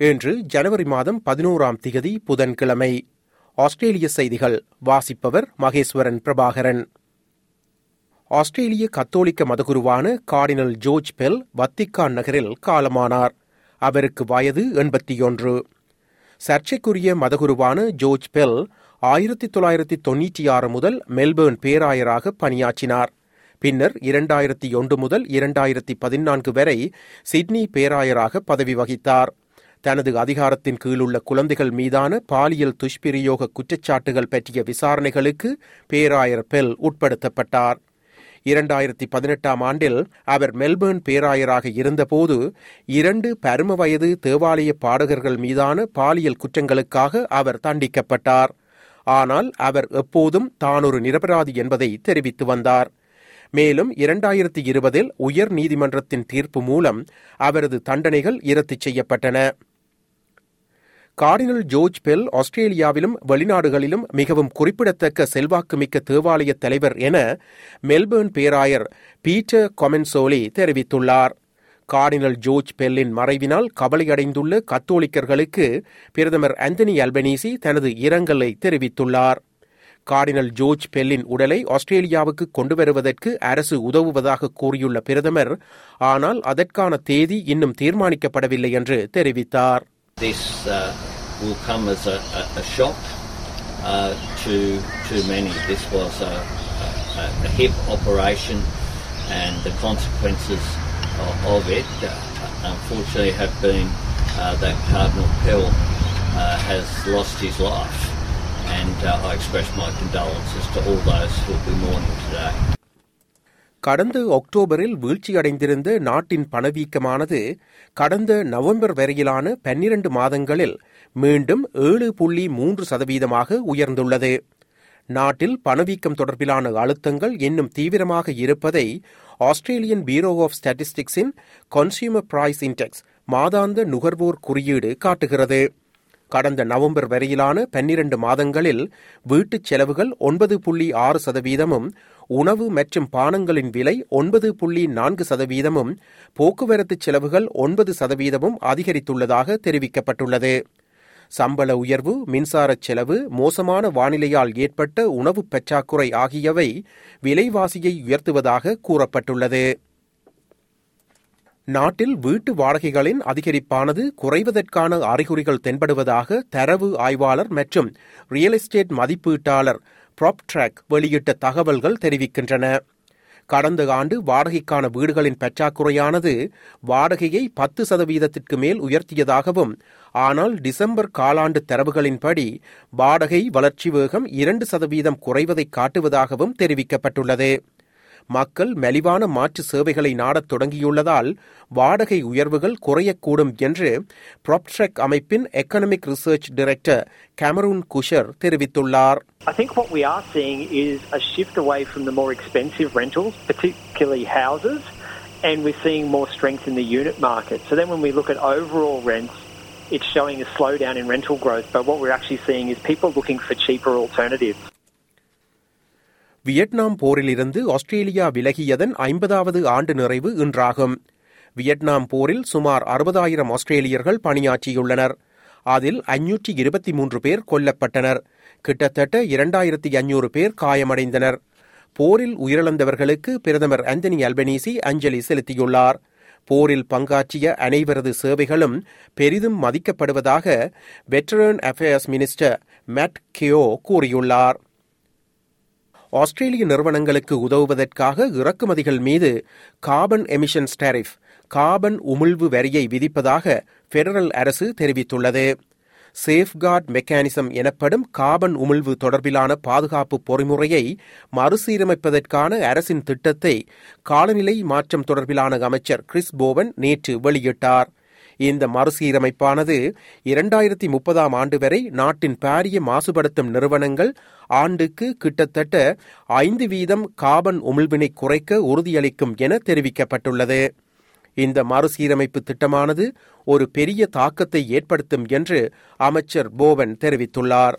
இன்று ஜனவரி மாதம் பதினோராம் திகதி புதன்கிழமை. ஆஸ்திரேலிய செய்திகள் வாசிப்பவர் மகேஸ்வரன் பிரபாகரன். ஆஸ்திரேலிய கத்தோலிக்க மதகுருவான கார்டினல் ஜோர்ஜ் பெல் வத்திக்கான் நகரில் காலமானார். அவருக்கு வயது எண்பத்தி ஒன்று சர்ச்சைக்குரிய மதகுருவான ஜோர்ஜ் பெல் ஆயிரத்தி தொள்ளாயிரத்தி தொன்னூற்றி ஆறு முதல் மெல்பேர்ன் பேராயராக பணியாற்றினார். பின்னர் இரண்டாயிரத்தி ஒன்று முதல் இரண்டாயிரத்தி பதினான்கு வரை சிட்னி பேராயராக பதவி வகித்தார். தனது அதிகாரத்தின் கீழுள்ள குழந்தைகள் மீதான பாலியல் துஷ்பிரயோக குற்றச்சாட்டுகள் பற்றிய விசாரணைகளுக்கு பேராயர் பெல் உட்படுத்தப்பட்டார். இரண்டாயிரத்தி பதினெட்டாம் ஆண்டில் அவர் மெல்பேர்ன் பேராயராக இருந்தபோது இரண்டு பரும வயது தேவாலய பாடகர்கள் மீதான பாலியல் குற்றங்களுக்காக அவர் தண்டிக்கப்பட்டார். ஆனால் அவர் எப்போதும் தான் ஒரு நிரபராதி என்பதை தெரிவித்து வந்தார். மேலும் இரண்டாயிரத்தி இருபதில் உயர் நீதிமன்றத்தின் தீர்ப்பு மூலம் அவரது தண்டனைகள் இரத்து செய்யப்பட்டன. கார்டினல் ஜோர்ஜ் பெல் ஆஸ்திரேலியாவிலும் வெளிநாடுகளிலும் மிகவும் குறிப்பிடத்தக்க செல்வாக்குமிக்க தேவாலய தலைவர் என மெல்பேர்ன் பேராயர் பீட்டர் கொமென்சோலி தெரிவித்துள்ளார். கார்டினல் ஜோர்ஜ் பெல்லின் மறைவினால் கவலையடைந்துள்ள கத்தோலிக்கர்களுக்கு பிரதமர் ஆந்தனி அல்பனீசி தனது இரங்கலை தெரிவித்துள்ளார். கார்டினல் ஜோர்ஜ் பெல்லின் உடலை ஆஸ்திரேலியாவுக்கு கொண்டு வருவதற்கு அரசு உதவுவதாக கூறியுள்ள பிரதமர் ஆனால் அதற்கான தேதி இன்னும் தீர்மானிக்கப்படவில்லை என்று தெரிவித்தார். This uh, will come as a, a, a shock uh, to to many. This was a, a, a hip operation, and the consequences of, of it, uh, unfortunately, have been uh, that Cardinal Pell uh, has lost his life, and I express my condolences to all those who will be mourning today. கடந்த அக்டோபரில் வீழ்ச்சியடைந்திருந்த நாட்டின் பணவீக்கமானது கடந்த November வரையிலான பன்னிரண்டு மாதங்களில் மீண்டும் ஏழு புள்ளி மூன்று சதவீதமாக உயர்ந்துள்ளது. நாட்டில் பணவீக்கம் தொடர்பிலான அழுத்தங்கள் இன்னும் தீவிரமாக இருப்பதை ஆஸ்திரேலியன் பியூரோ ஆஃப் ஸ்டாட்டிஸ்டிக்ஸின் கன்சியூமர் பிரைஸ் இன்டெக்ஸ் மாதாந்த நுகர்வோர் குறியீடு காட்டுகிறது. கடந்த நவம்பர் வரையிலான பன்னிரண்டு மாதங்களில் வீட்டுச் செலவுகள் ஒன்பது புள்ளி ஆறு சதவீதமும் உணவு மற்றும் பானங்களின் விலை ஒன்பது புள்ளி நான்கு சதவீதமும் போக்குவரத்து செலவுகள் ஒன்பது சதவீதமும் அதிகரித்துள்ளதாக தெரிவிக்கப்பட்டுள்ளது. சம்பள உயர்வு மின்சாரச் செலவு மோசமான வானிலையால் ஏற்பட்ட உணவு பற்றாக்குறை ஆகியவை விலைவாசியை உயர்த்துவதாக கூறப்பட்டுள்ளது. நாட்டில் வீட்டு வாடகைகளின் அதிகரிப்பானது குறைவதற்கான அறிகுறிகள் தென்படுவதாக தரவு ஆய்வாளர் மற்றும் ரியல் எஸ்டேட் மதிப்பீட்டாளர் ப்ராப்ட்ராக் வெளியிட்ட தகவல்கள் தெரிவிக்கின்றன. கடந்த ஆண்டு வாடகைக்கான வீடுகளின் பற்றாக்குறையானது வாடகையை பத்து சதவீதத்திற்கு மேல் உயர்த்தியதாகவும் ஆனால் டிசம்பர் காலாண்டு தரவுகளின்படி வாடகை வளர்ச்சி வேகம் இரண்டு சதவீதம் குறைவதை காட்டுவதாகவும் தெரிவிக்கப்பட்டுள்ளது. மக்கள் மலிவான மாற்று சேவைகளை நாடத் தொடங்கியுள்ளதால் வாடகை உயர்வுகள் குறையக்கூடும் என்று ப்ராப்ட்ரெக் அமைப்பின் economic research director Cameron Kusher தெரிவித்துள்ளார் I think what we are seeing is a shift away from the more expensive rentals, particularly houses, and we're seeing more strength in the unit market. So then when we look at overall rents, it's showing a slowdown in rental growth, but what we're actually seeing is people looking for cheaper alternatives. Vietnam போரிலிருந்து Australia விலகியதன் ஐம்பதாவது ஆண்டு நிறைவு இன்றாகும். Vietnam போரில் சுமார் அறுபதாயிரம் ஆஸ்திரேலியர்கள் பணியாற்றியுள்ளனர். அதில் ஐநூற்றி இருபத்தி மூன்று பேர் கொல்லப்பட்டனர். கிட்டத்தட்ட இரண்டாயிரத்தி ஐநூறு பேர் காயமடைந்தனர். போரில் உயிரிழந்தவர்களுக்கு பிரதமர் அந்தனி அல்பனீசி அஞ்சலி செலுத்தியுள்ளார். போரில் பங்காற்றிய அனைவரது சேவைகளும் பெரிதும் மதிக்கப்படுவதாக veteran affairs minister Matt Keogh கூறியுள்ளார். ஆஸ்திரேலிய நிறுவனங்களுக்கு உதவுவதற்காக இறக்குமதிகள் மீது கார்பன் எமிஷன்ஸ் டேரிஃப் கார்பன் உமிழ்வு வரியை விதிப்பதாக பெடரல் அரசு தெரிவித்துள்ளது. சேஃப்கார்ட் மெக்கானிசம் எனப்படும் கார்பன் உமிழ்வு தொடர்பிலான பாதுகாப்பு பொறிமுறையை மறுசீரமைப்பதற்கான அரசின் திட்டத்தை காலநிலை மாற்றம் தொடர்பிலான அமைச்சர் கிறிஸ் போவன் நேற்று வெளியிட்டார். இந்த மறுசீரமைப்பானது இரண்டாயிரத்தி முப்பதாம் ஆண்டு வரை நாட்டின் பாரிய மாசுபடுத்தும் நிறுவனங்கள். ஆண்டுக்கு கிட்டத்தட்ட ஐந்து வீதம் கார்பன் உமிழ்வினை குறைக்க உறுதியளிக்கும் என தெரிவிக்கப்பட்டுள்ளது. இந்த மறுசீரமைப்பு திட்டமானது ஒரு பெரிய தாக்கத்தை ஏற்படுத்தும் என்று அமைச்சர் போவன் தெரிவித்துள்ளார்.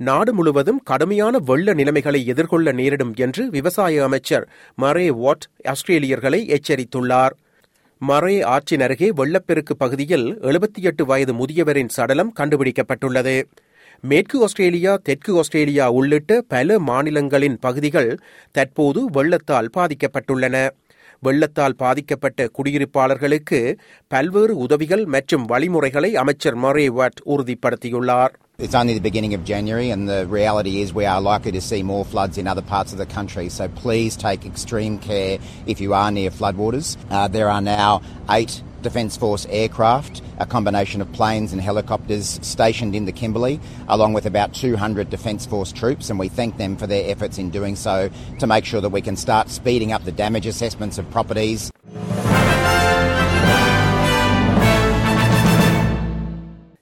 நாடு முழுவதும் கடுமையான வெள்ள நிலைமைகளை எதிர்கொள்ள நேரிடும் என்று விவசாய அமைச்சர் மரே வாட் ஆஸ்திரேலியர்களை எச்சரித்துள்ளார். மரே ஆற்றின் அருகே வெள்ளப்பெருக்கு பகுதியில் எழுபத்தி எட்டு வயது முதியவரின் சடலம் கண்டுபிடிக்கப்பட்டுள்ளது. மேற்கு ஆஸ்திரேலியா தெற்கு ஆஸ்திரேலியா உள்ளிட்ட பல மாநிலங்களின் பகுதிகள் தற்போது வெள்ளத்தால் பாதிக்கப்பட்டுள்ளன. வெள்ளத்தால் பாதிக்கப்பட்ட குடியிருப்பாளர்களுக்கு பல்வேறு உதவிகள் மற்றும் வழிமுறைகளை அமைச்சர் மரே வாட் உறுதிப்படுத்தியுள்ளார். It's only the beginning of January, and the reality is we are likely to see more floods in other parts of the country. So please take extreme care if you are near floodwaters. Uh, there are now eight Defence Force aircraft, a combination of planes and helicopters stationed in the Kimberley, along with about 200 Defence Force troops, and we thank them for their efforts in doing so to make sure that we can start speeding up the damage assessments of properties.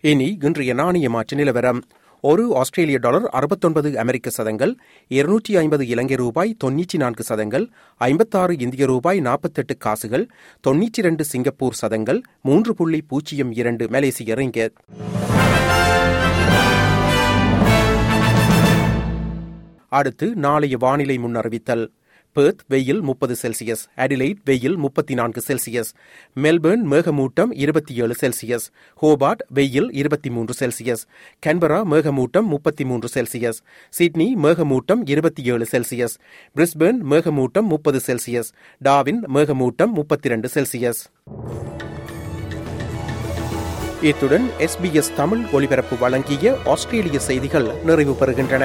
இனி இன்றைய நாணய மாற்று நிலவரம். ஒரு ஆஸ்திரேலிய dollar அறுபத்தொன்பது அமெரிக்க சதங்கள் இருநூற்றி ஐம்பது இலங்கை ரூபாய் தொன்னூற்றி நான்கு சதங்கள் ஐம்பத்தாறு இந்திய ரூபாய் நாற்பத்தெட்டு காசுகள் தொன்னூற்றி இரண்டு சிங்கப்பூர் சதங்கள் மூன்று புள்ளி பூஜ்ஜியம் இரண்டு மலேசிய ரிங்கெட். அடுத்து நாளைய வானிலை முன்னறிவித்தல். பெர்த் வெயில் முப்பது செல்சியஸ் அடிலைட் வெயில் முப்பத்தி நான்கு செல்சியஸ் மெல்பர்ன் மேகமூட்டம் இருபத்தி ஏழு செல்சியஸ் ஹோபார்ட் வெயில் இருபத்தி மூன்று செல்சியஸ் கன்பரா மேகமூட்டம் முப்பத்தி மூன்று செல்சியஸ் சிட்னி மேகமூட்டம் இருபத்தி ஏழு செல்சியஸ் பிரிஸ்பர்ன் மேகமூட்டம் முப்பது செல்சியஸ் டாவின் மேகமூட்டம் முப்பத்தி ரெண்டு செல்சியஸ் இத்துடன் எஸ்பிஎஸ் தமிழ் ஒலிபரப்பு வழங்கிய ஆஸ்திரேலிய செய்திகள் நிறைவு பெறுகின்றன.